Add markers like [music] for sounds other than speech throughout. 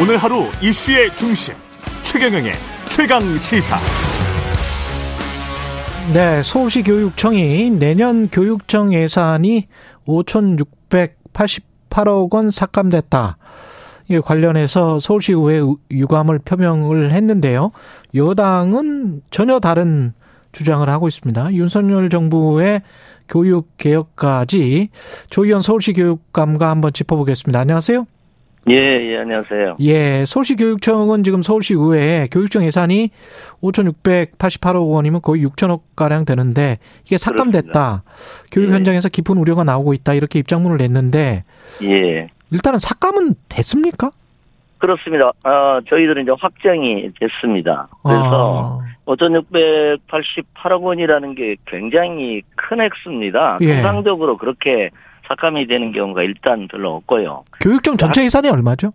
오늘 하루 이슈의 중심 최경영의 최강 시사. 네, 서울시 교육청이 내년 교육청 예산이 5,688억 원 삭감됐다. 이 관련해서 서울시 의회 유감을 표명을 했는데요. 여당은 전혀 다른 주장을 하고 있습니다. 윤석열 정부의 교육 개혁까지 조희연 서울시 교육감과 한번 짚어보겠습니다. 안녕하세요. 예, 예, 안녕하세요. 예, 서울시 교육청은 지금 서울시 의회에 교육청 예산이 5,688억 원이면 거의 6천억 가량 되는데 이게 삭감됐다. 그렇습니다. 교육 예. 현장에서 깊은 우려가 나오고 있다. 이렇게 입장문을 냈는데 예. 일단은 삭감은 됐습니까? 그렇습니다. 어, 저희들은 이제 확정이 됐습니다. 그래서 아. 5,688억 원이라는 게 굉장히 큰 액수입니다. 예. 통상적으로 그렇게 삭감이 되는 경우가 일단 별로 없고요. 교육청 전체 예산이 얼마죠?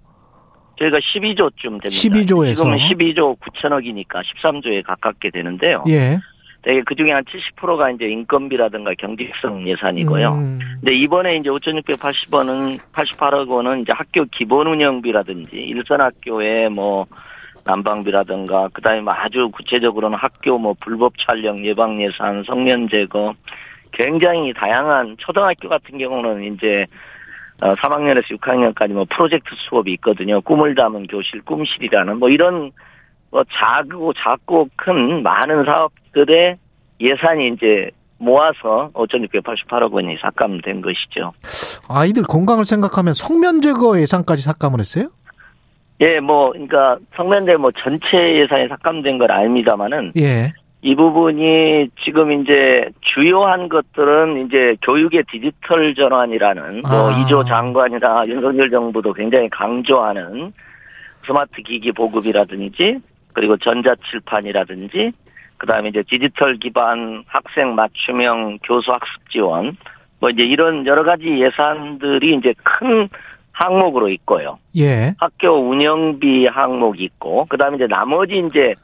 저희가 12조쯤 됩니다. 12조에서 지금은 12조 9천억이니까 13조에 가깝게 되는데요. 예. 되게 그 중에 한 70%가 이제 인건비라든가 경직성 예산이고요. 음. 근데 이번에 이제 5,680원은 88억 원은 이제 학교 기본 운영비라든지 일선 학교에 뭐 난방비라든가 그다음에 뭐 아주 구체적으로는 학교 뭐 불법 촬영 예방 예산, 성년 제거 굉장히 다양한 초등학교 같은 경우는 이제 3학년에서 어, 6학년까지 뭐 프로젝트 수업이 있거든요. 꿈을 담은 교실, 꿈실이라는 뭐 이런 뭐 작고 작고 큰 많은 사업들의 예산이 이제 모아서 5,688억 원이 삭감된 것이죠. 아이들 건강을 생각하면 성면 제거 예산까지 삭감을 했어요? 예, 뭐, 그러니까 성면제 뭐 전체 예산이 삭감된 건 아닙니다만은 예. 이 부분이 지금 이제 주요한 것들은 이제 교육의 디지털 전환이라는 뭐 아. 뭐 이조 장관이나 윤석열 정부도 굉장히 강조하는 스마트 기기 보급이라든지 그리고 전자칠판이라든지 그다음에 이제 디지털 기반 학생 맞춤형 교수 학습 지원 뭐 이제 이런 여러 가지 예산들이 이제 큰 항목으로 있고요. 예. 학교 운영비 항목이 있고 그다음에 이제 나머지 이제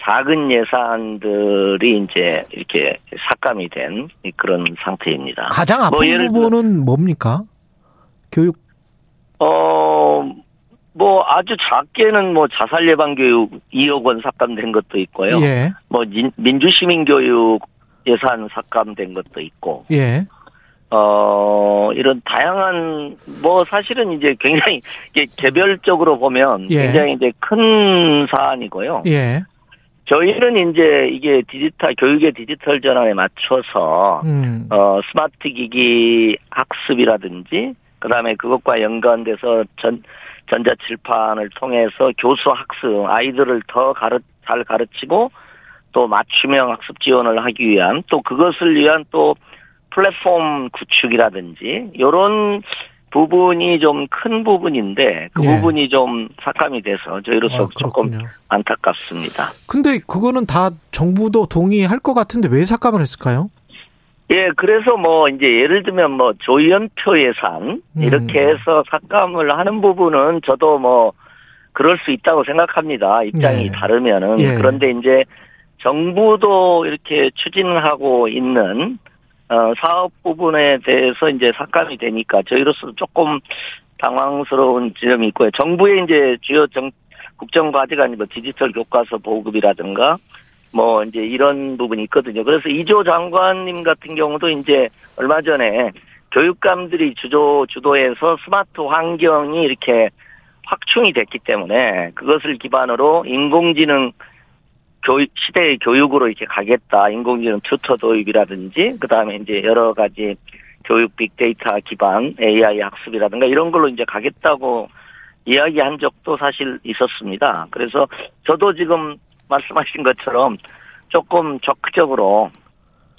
작은 예산들이 이제 이렇게 삭감이 된 그런 상태입니다. 가장 아픈 뭐 부분은 뭡니까? 교육 어, 뭐 아주 작게는 뭐 자살 예방 교육 2억 원 삭감된 것도 있고요. 예. 뭐 민주 시민 교육 예산 삭감된 것도 있고. 예. 어, 이런 다양한, 뭐, 사실은 이제 굉장히, 개별적으로 보면 예. 굉장히 이제 큰 사안이고요. 예. 저희는 이제 이게 디지털 교육의 디지털 전환에 맞춰서 음. 어 스마트 기기 학습이라든지 그다음에 그것과 연관돼서 전 전자칠판을 통해서 교수 학습 아이들을 더 가르 잘 가르치고 또 맞춤형 학습 지원을 하기 위한 또 그것을 위한 또 플랫폼 구축이라든지 요런 부분이 좀 큰 부분인데 그 예. 부분이 좀 삭감이 돼서 저희로서 아, 조금 안타깝습니다. 근데 그거는 다 정부도 동의할 것 같은데 왜 삭감을 했을까요? 예, 그래서 뭐 이제 예를 들면 뭐 조연표 예산 음. 이렇게 해서 삭감을 하는 부분은 저도 뭐 그럴 수 있다고 생각합니다. 입장이 예. 다르면은 예. 그런데 이제 정부도 이렇게 추진하고 있는 어, 사업 부분에 대해서 이제 삭감이 되니까 저희로서도 조금 당황스러운 지점이 있고요. 정부의 이제 주요 정, 국정 과제가 뭐 디지털 교과서 보급이라든가 뭐 이제 이런 부분이 있거든요. 그래서 이조 장관님 같은 경우도 이제 얼마 전에 교육감들이 주도 주도해서 스마트 환경이 이렇게 확충이 됐기 때문에 그것을 기반으로 인공지능 교육, 시대의 교육으로 이렇게 가겠다. 인공지능 튜터 도입이라든지, 그 다음에 이제 여러 가지 교육 빅데이터 기반 AI 학습이라든가 이런 걸로 이제 가겠다고 이야기한 적도 사실 있었습니다. 그래서 저도 지금 말씀하신 것처럼 조금 적극적으로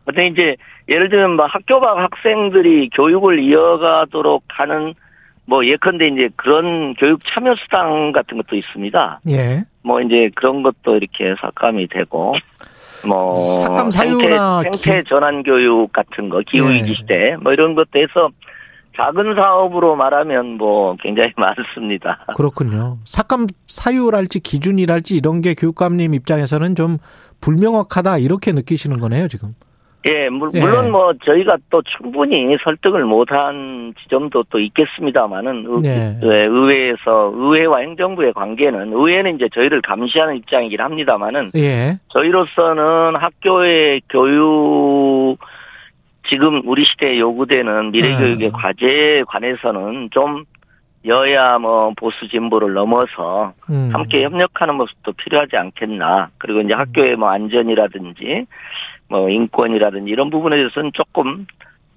근데 이제 예를 들면 뭐 학교 밖 학생들이 교육을 이어가도록 하는 뭐 예컨대 이제 그런 교육 참여 수당 같은 것도 있습니다. 예. 뭐 이제 그런 것도 이렇게 삭감이 되고 뭐 삭감 사유나 생태, 생태 전환 교육 같은 거 기후 위기 예. 시대 뭐 이런 것도 해서 작은 사업으로 말하면 뭐 굉장히 [laughs] 많습니다. 그렇군요. 삭감 사유랄지 기준이랄지 이런 게 교육감님 입장에서는 좀 불명확하다 이렇게 느끼시는 거네요, 지금. 예, 물, 예. 물론 뭐 저희가 또 충분히 설득을 못한 지점도 또 있겠습니다만은 예. 의회에서 의회와 행정부의 관계는 의회는 이제 저희를 감시하는 입장이긴 합니다만은 예. 저희로서는 학교의 교육 지금 우리 시대에 요구되는 미래교육의 음. 과제에 관해서는 좀 여야 뭐 보수 진보를 넘어서 음. 함께 협력하는 모습도 필요하지 않겠나. 그리고 이제 학교의 뭐 안전이라든지 뭐 인권이라든지 이런 부분에 대해서는 조금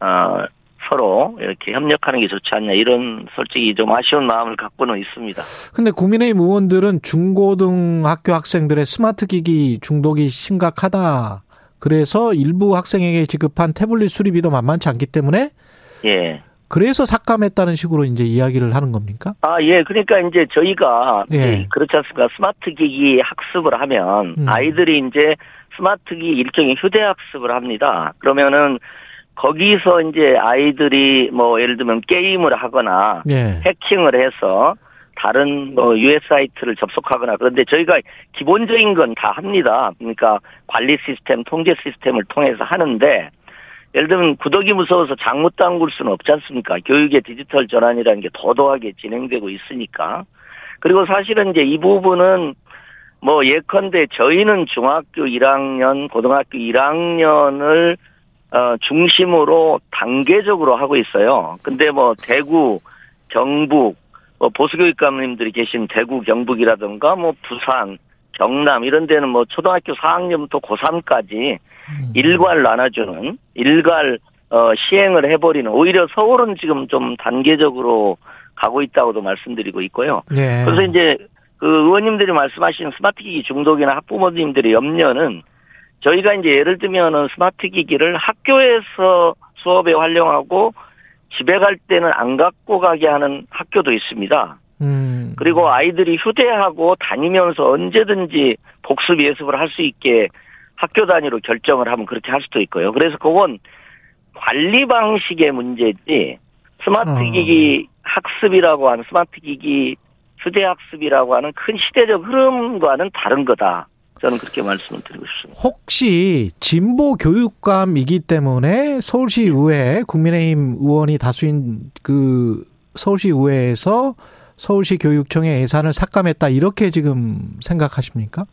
어 서로 이렇게 협력하는 게 좋지 않냐 이런 솔직히 좀 아쉬운 마음을 갖고는 있습니다. 근데 국민의힘 의원들은 중고등학교 학생들의 스마트 기기 중독이 심각하다. 그래서 일부 학생에게 지급한 태블릿 수리비도 만만치 않기 때문에 예. 그래서 삭감했다는 식으로 이제 이야기를 하는 겁니까? 아, 예. 그러니까 이제 저희가 예. 그렇지 않습니까? 스마트 기기 학습을 하면 음. 아이들이 이제 스마트 기기 일종의 휴대 학습을 합니다. 그러면은 거기서 이제 아이들이 뭐 예를 들면 게임을 하거나 예. 해킹을 해서 다른 뭐 US 사이트를 접속하거나 그런데 저희가 기본적인 건 다 합니다. 그러니까 관리 시스템, 통제 시스템을 통해서 하는데 예를 들면 구독이 무서워서 장못 담글 수는 없지 않습니까? 교육의 디지털 전환이라는 게 도도하게 진행되고 있으니까. 그리고 사실은 이제 이 부분은 뭐 예컨대 저희는 중학교 1학년, 고등학교 1학년을 어 중심으로 단계적으로 하고 있어요. 근데 뭐 대구, 경북, 뭐 보수교육감님들이 계신 대구, 경북이라든가 뭐 부산, 경남 이런 데는 뭐 초등학교 4학년부터 고3까지 음. 일괄 나눠주는 일괄 어, 시행을 해버리는 오히려 서울은 지금 좀 단계적으로 가고 있다고도 말씀드리고 있고요. 네. 그래서 이제 그 의원님들이 말씀하신 스마트 기기 중독이나 학부모님들의 염려는 저희가 이제 예를 들면은 스마트 기기를 학교에서 수업에 활용하고 집에 갈 때는 안 갖고 가게 하는 학교도 있습니다. 음. 그리고 아이들이 휴대하고 다니면서 언제든지 복습 예습을 할 수 있게 학교 단위로 결정을 하면 그렇게 할 수도 있고요. 그래서 그건 관리 방식의 문제지 스마트 어. 기기 학습이라고 하는 스마트 기기 휴대 학습이라고 하는 큰 시대적 흐름과는 다른 거다. 저는 그렇게 말씀을 드리고 싶습니다. 혹시 진보 교육감이기 때문에 서울시 의회 국민의힘 의원이 다수인 그 서울시 의회에서 서울시 교육청의 예산을 삭감했다 이렇게 지금 생각하십니까?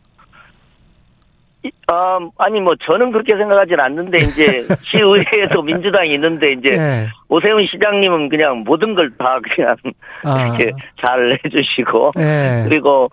아, 아니 뭐 저는 그렇게 생각하진 않는데 이제 [laughs] 시의회에도 민주당이 있는데 이제 네. 오세훈 시장님은 그냥 모든 걸 다 그냥 아. 이렇게 잘 해주시고 네. 그리고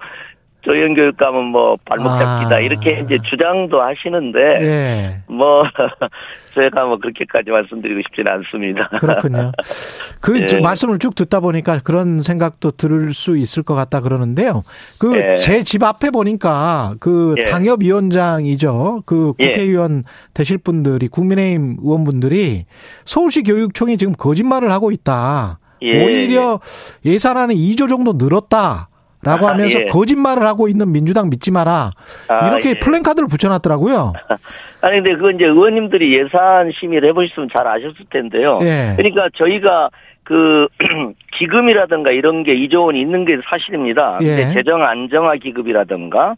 조현 교육감은 뭐 발목 잡기다 아. 이렇게 이제 주장도 하시는데 예. 뭐 [laughs] 제가 뭐 그렇게까지 말씀드리고 싶지는 않습니다. 그렇군요. [laughs] 그 예. 말씀을 쭉 듣다 보니까 그런 생각도 들을 수 있을 것 같다 그러는데요. 그 제집 예. 앞에 보니까 그 예. 당협위원장이죠. 그 예. 국회의원 되실 분들이 국민의힘 의원분들이 서울시 교육청이 지금 거짓말을 하고 있다. 오히려 예산안은 2조 정도 늘었다. 라고 아, 하면서 예. 거짓말을 하고 있는 민주당 믿지 마라. 아, 이렇게 예. 플랜카드를 붙여놨더라고요. [laughs] 아니, 근데 그건 이제 의원님들이 예산 심의를 해보셨으면 잘 아셨을 텐데요. 예. 그러니까 저희가 그 [clears throat] 기금이라든가 이런 게 2조 원이 있는 게 사실입니다. 예. 재정 안정화 기금이라든가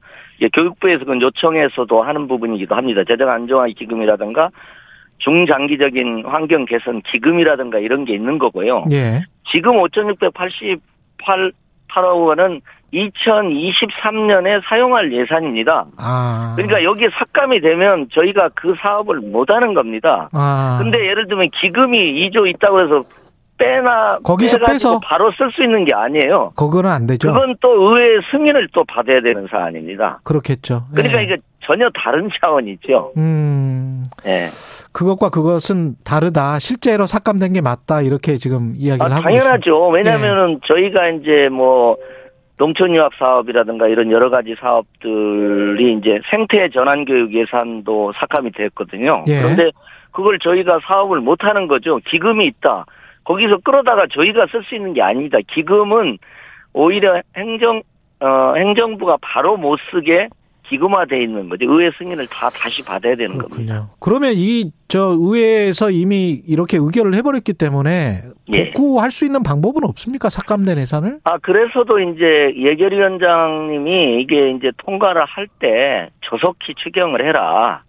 교육부에서 그 요청해서도 하는 부분이기도 합니다. 재정 안정화 기금이라든가 중장기적인 환경 개선 기금이라든가 이런 게 있는 거고요. 예. 지금 5,688 8억 원은 2023년에 사용할 예산입니다. 아. 그러니까 여기에 삭감이 되면 저희가 그 사업을 못 하는 겁니다. 아. 근데 예를 들면 기금이 2조 있다고 해서 빼나 거기서 빼서 바로 쓸 수 있는 게 아니에요. 그거는 안 되죠. 그건 또 의회 승인을 또 받아야 되는 사안입니다. 그렇겠죠. 그러니까 예. 이게 전혀 다른 차원이죠. 음. 예. 그것과 그것은 다르다. 실제로 삭감된 게 맞다. 이렇게 지금 이야기를 아, 하고 당연하죠. 왜냐하면은 예. 저희가 이제 뭐 농촌 유학 사업이라든가 이런 여러 가지 사업들이 이제 생태 전환 교육 예산도 삭감이 됐거든요. 예. 그런데 그걸 저희가 사업을 못 하는 거죠. 기금이 있다. 거기서 끌어다가 저희가 쓸 수 있는 게 아닙니다. 기금은 오히려 행정 어 행정부가 바로 못 쓰게 기금화돼 있는 거죠. 의회 승인을 다 다시 받아야 되는 그렇군요. 겁니다. 그러면 이 저 의회에서 이미 이렇게 의결을 해버렸기 때문에 예. 복구할 예. 수 있는 방법은 없습니까? 삭감된 예산을? 아 그래서도 이제 예결위원장님이 이게 이제 통과를 할 때 조속히 추경을 해라.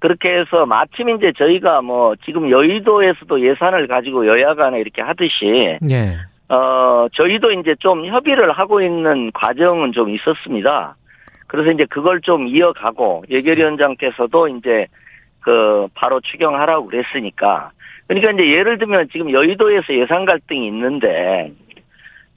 그렇게 해서 마침 이제 저희가 뭐 지금 여의도에서도 예산을 가지고 여야 간에 이렇게 하듯이 예. 어 저희도 이제 좀 협의를 하고 있는 과정은 좀 있었습니다. 그래서 이제 그걸 좀 이어가고 예결위원장께서도 이제 그 바로 추경하라고 그랬으니까 그러니까 이제 예를 들면 지금 여의도에서 예산 갈등이 있는데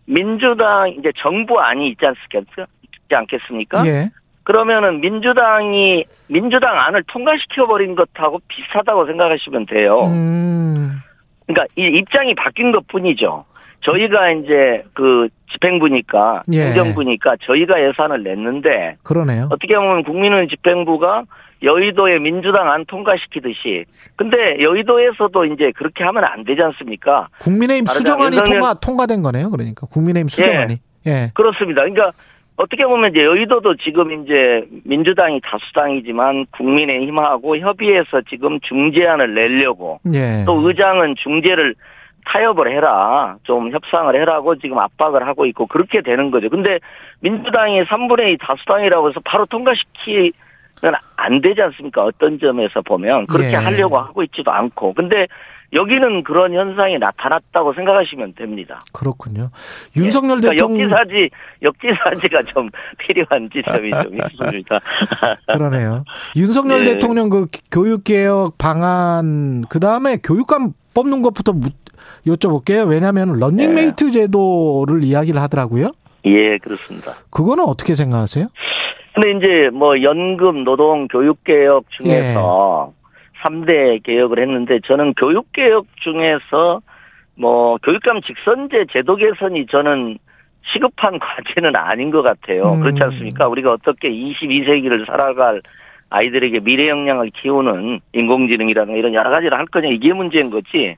민주당 이제 정부 안이 있지 않습니까? 있지 않겠습니까? 예. 그러면은 민주당이 민주당 안을 통과시켜 버린 것하고 비슷하다고 생각하시면 돼요. 음. 그러니까 이 입장이 바뀐 것뿐이죠. 저희가 이제 그 집행부니까 예. 행정부니까 저희가 예산을 냈는데 그러네요. 어떻게 보면 국민은 집행부가 여의도에 민주당 안 통과시키듯이 근데 여의도에서도 이제 그렇게 하면 안 되지 않습니까? 국민의힘 수정안이 않- 통과 통과된 거네요. 그러니까 국민의힘 수정안이. 예. 그렇습니다. 그러니까 어떻게 보면 이제 여의도도 지금 이제 민주당이 다수당이지만 국민의힘하고 협의해서 지금 중재안을 내려고 예. 또 의장은 중재를 타협을 해라. 좀 협상을 해라고 지금 압박을 하고 있고 그렇게 되는 거죠. 근데 민주당이 3분의 2 다수당이라고 해서 바로 통과시키면 안 되지 않습니까? 어떤 점에서 보면 그렇게 예. 하려고 하고 있지도 않고. 근데 여기는 그런 현상이 나타났다고 생각하시면 됩니다. 그렇군요. 윤석열 그러니까 대통령 역지사지 역지사지가 좀 [laughs] 필요한 지점이 좀 있습니다. [laughs] 그러네요. 윤석열 예. 대통령 그 교육 개혁 방안 그 다음에 교육감 뽑는 것부터 묻- 여쭤볼게요. 왜냐하면 런닝메이트 제도를 이야기를 하더라고요. 예, 그렇습니다. 그거는 어떻게 생각하세요? 근데 이제 뭐 연금 노동 교육 개혁 중에서 삼 3대 개혁을 했는데 저는 교육 개혁 중에서 뭐 교육감 직선제 제도 개선이 저는 시급한 [laughs] 과제는 아닌 것 같아요. 음. 그렇지 않습니까? 우리가 어떻게 22세기를 살아갈 아이들에게 미래 역량을 키우는 인공지능이라든가 이런 여러 가지를 할 거냐 이게 문제인 거지.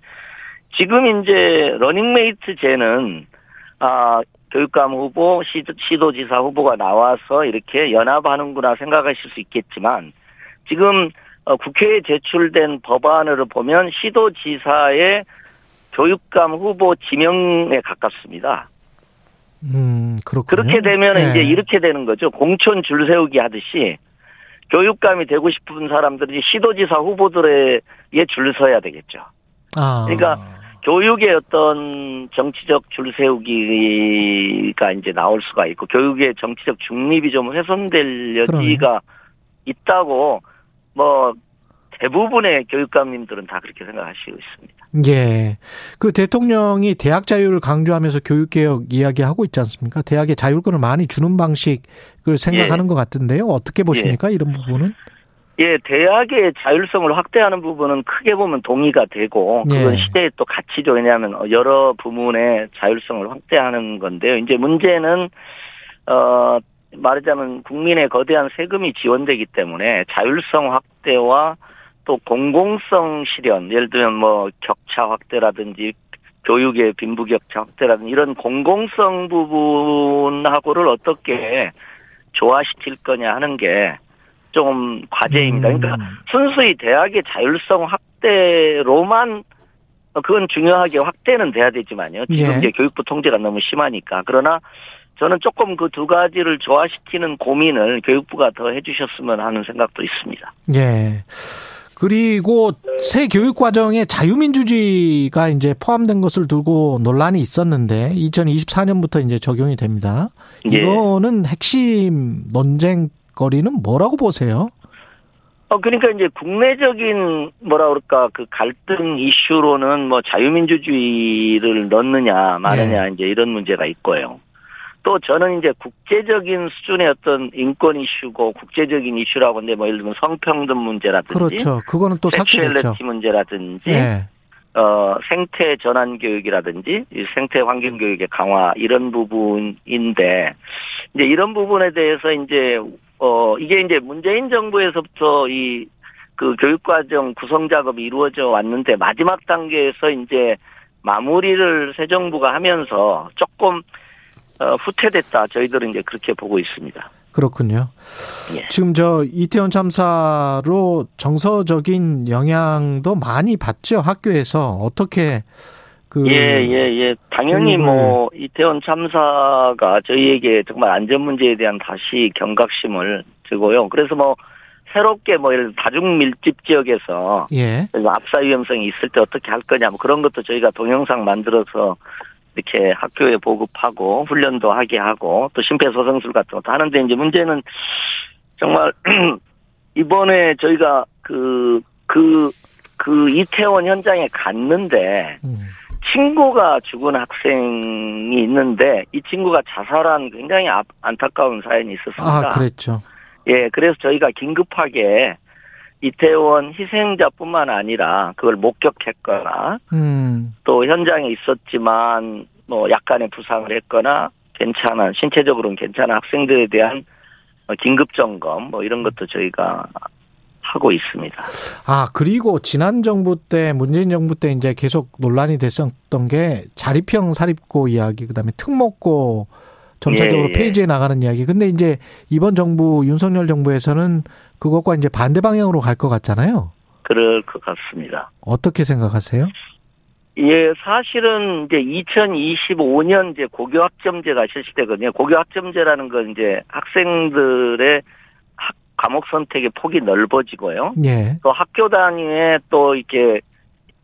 지금 이제 러닝메이트 제는 아 교육감 후보, 시도, 시도지사 후보가 나와서 이렇게 연합하는구나 생각하실 수 있겠지만 지금 어, 국회에 제출된 법안으로 보면 시도지사의 교육감 후보 지명에 가깝습니다. 음, 그렇군요. 그렇게 되면 예. 이제 이렇게 되는 거죠. 공천 줄 세우기 하듯이 교육감이 되고 싶은 사람들이 시도지사 후보들에게 줄 서야 되겠죠. 아. 그러니까 교육의 어떤 정치적 줄 세우기가 이제 나올 수가 있고 교육의 정치적 중립이 좀 훼손될 여지가 있다고 뭐 대부분의 교육감님들은 다 그렇게 생각하시고 있습니다. 예. 그 대통령이 대학 자유를 강조하면서 교육 개혁 이야기하고 있지 않습니까? 대학에 자율권을 많이 주는 방식을 생각하는 예. 것 같은데요. 어떻게 보십니까? 이런 부분은? 예, 대학의 자율성을 확대하는 부분은 크게 보면 동의가 되고 그건 예. 시대의 또 가치죠. 왜냐하면 여러 부문의 자율성을 확대하는 건데요. 이제 문제는 어 말하자면 국민의 거대한 세금이 지원되기 때문에 자율성 확대와 또 공공성 실현, 예를 들면 뭐 격차 확대라든지 교육의 빈부격차 확대라든지 이런 공공성 부분하고를 어떻게 조화시킬 거냐 하는 게 좀 과제입니다. 그러니까 음. 순수히 대학의 자율성 확대로만 어, 그건 중요하게 확대는 돼야 되지만요. 지금 예. 이제 교육부 통제가 너무 심하니까 그러나 저는 조금 그 두 가지를 조화시키는 고민을 교육부가 더 해주셨으면 하는 생각도 있습니다. 예. 그리고 새 교육 과정에 자유민주주의가 이제 포함된 것을 두고 논란이 있었는데 2024년부터 이제 적용이 됩니다. 예. 이거는 핵심 논쟁거리는 뭐라고 보세요? 어 그러니까 이제 국내적인 뭐라 그럴까 그 갈등 이슈로는 뭐 자유민주주의를 넣느냐 마느냐 이제 이런 문제가 있고요. 또 저는 이제 국제적인 수준의 어떤 인권 이슈고 국제적인 이슈라고 하는데 뭐 예를 들면 성평등 문제라든지 그렇죠. 그거는 또. 섹슈얼리티 문제라든지 예. 어 생태 전환 교육이라든지 이 생태 환경 교육의 강화 이런 부분인데 이제 이런 부분에 대해서 이제 어 이게 이제 문재인 정부에서부터 이 그 교육과정 구성 작업이 이루어져 왔는데 마지막 단계에서 이제 마무리를 새 정부가 하면서 조금 어, 후퇴됐다. 저희들은 이제 그렇게 보고 있습니다. 그렇군요. 예. 지금 저 이태원 참사로 정서적인 영향도 많이 받죠 학교에서 어떻게 그 예, 예, 예. 당연히 교육을- 뭐, 이태원 참사가 저희에게 정말 안전 문제에 대한 다시 경각심을 주고요. 그래서 뭐, 새롭게 뭐 이런 다중 밀집 지역에서 예. 압사 위험성이 있을 때 어떻게 할 거냐 뭐 그런 것도 저희가 동영상 만들어서 이렇게 학교에 보급하고 훈련도 하게 하고 또 심폐소생술 같은 것도 하는데 이제 문제는 정말 [clears throat] 이번에 저희가 그 그, 그 이태원 현장에 갔는데 음. 친구가 죽은 학생이 있는데 이 친구가 자살한 굉장히 아- 안타까운 사연이 있었습니다. 아, 그랬죠. 예, 그래서 저희가 긴급하게 이태원 희생자뿐만 아니라 그걸 목격했거나 음. 또 현장에 있었지만 뭐 약간의 부상을 했거나 괜찮은 신체적으로는 괜찮은 학생들에 대한 어, 긴급 점검 뭐 이런 것도 저희가 하고 있습니다. 아, 그리고 지난 정부 때, 문재인 정부 때 이제 계속 논란이 됐었던 게 자립형 사립고 이야기, 그 다음에 특목고 점차적으로 예, 예. 폐지해 나가는 이야기. 근데 이제 이번 정부, 윤석열 정부에서는 그것과 이제 반대 방향으로 갈 것 같잖아요. 그럴 것 같습니다. 어떻게 생각하세요? 예, 사실은 이제 2025년 이제 고교 학점제가 실시되거든요. 고교 학점제라는 건 이제 학생들의 학, 과목 선택의 폭이 넓어지고요. 예. 또 학교 단위에 또 이렇게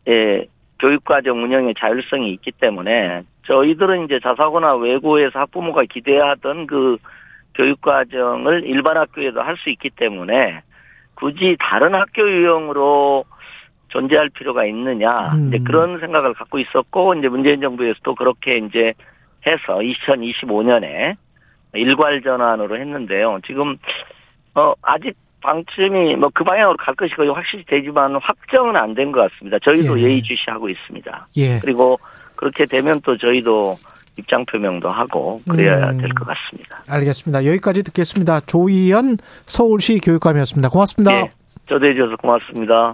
예, 교육과정 운영의 자율성이 있기 때문에 저희들은 이제 자사고나 외고에서 학부모가 기대하던 그 교육과정을 일반 학교에도 할 수 있기 때문에 굳이 다른 학교 유형으로 존재할 필요가 있느냐 음. 이제 그런 생각을 갖고 있었고 이제 문재인 정부에서도 그렇게 이제 해서 2025년에 일괄 전환으로 했는데요. 지금 어 아직 방침이 뭐 그 방향으로 갈 것이 거의 확실히 되지만 확정은 안 된 것 같습니다. 저희도 예. 예의주시하고 있습니다. 예. 그리고 그렇게 되면 또 저희도 입장 표명도 하고 그래야 음. 될것 같습니다. 알겠습니다. 여기까지 듣겠습니다. 조희연 서울시 교육감이었습니다. 고맙습니다. 예, 초대해 주셔서 고맙습니다.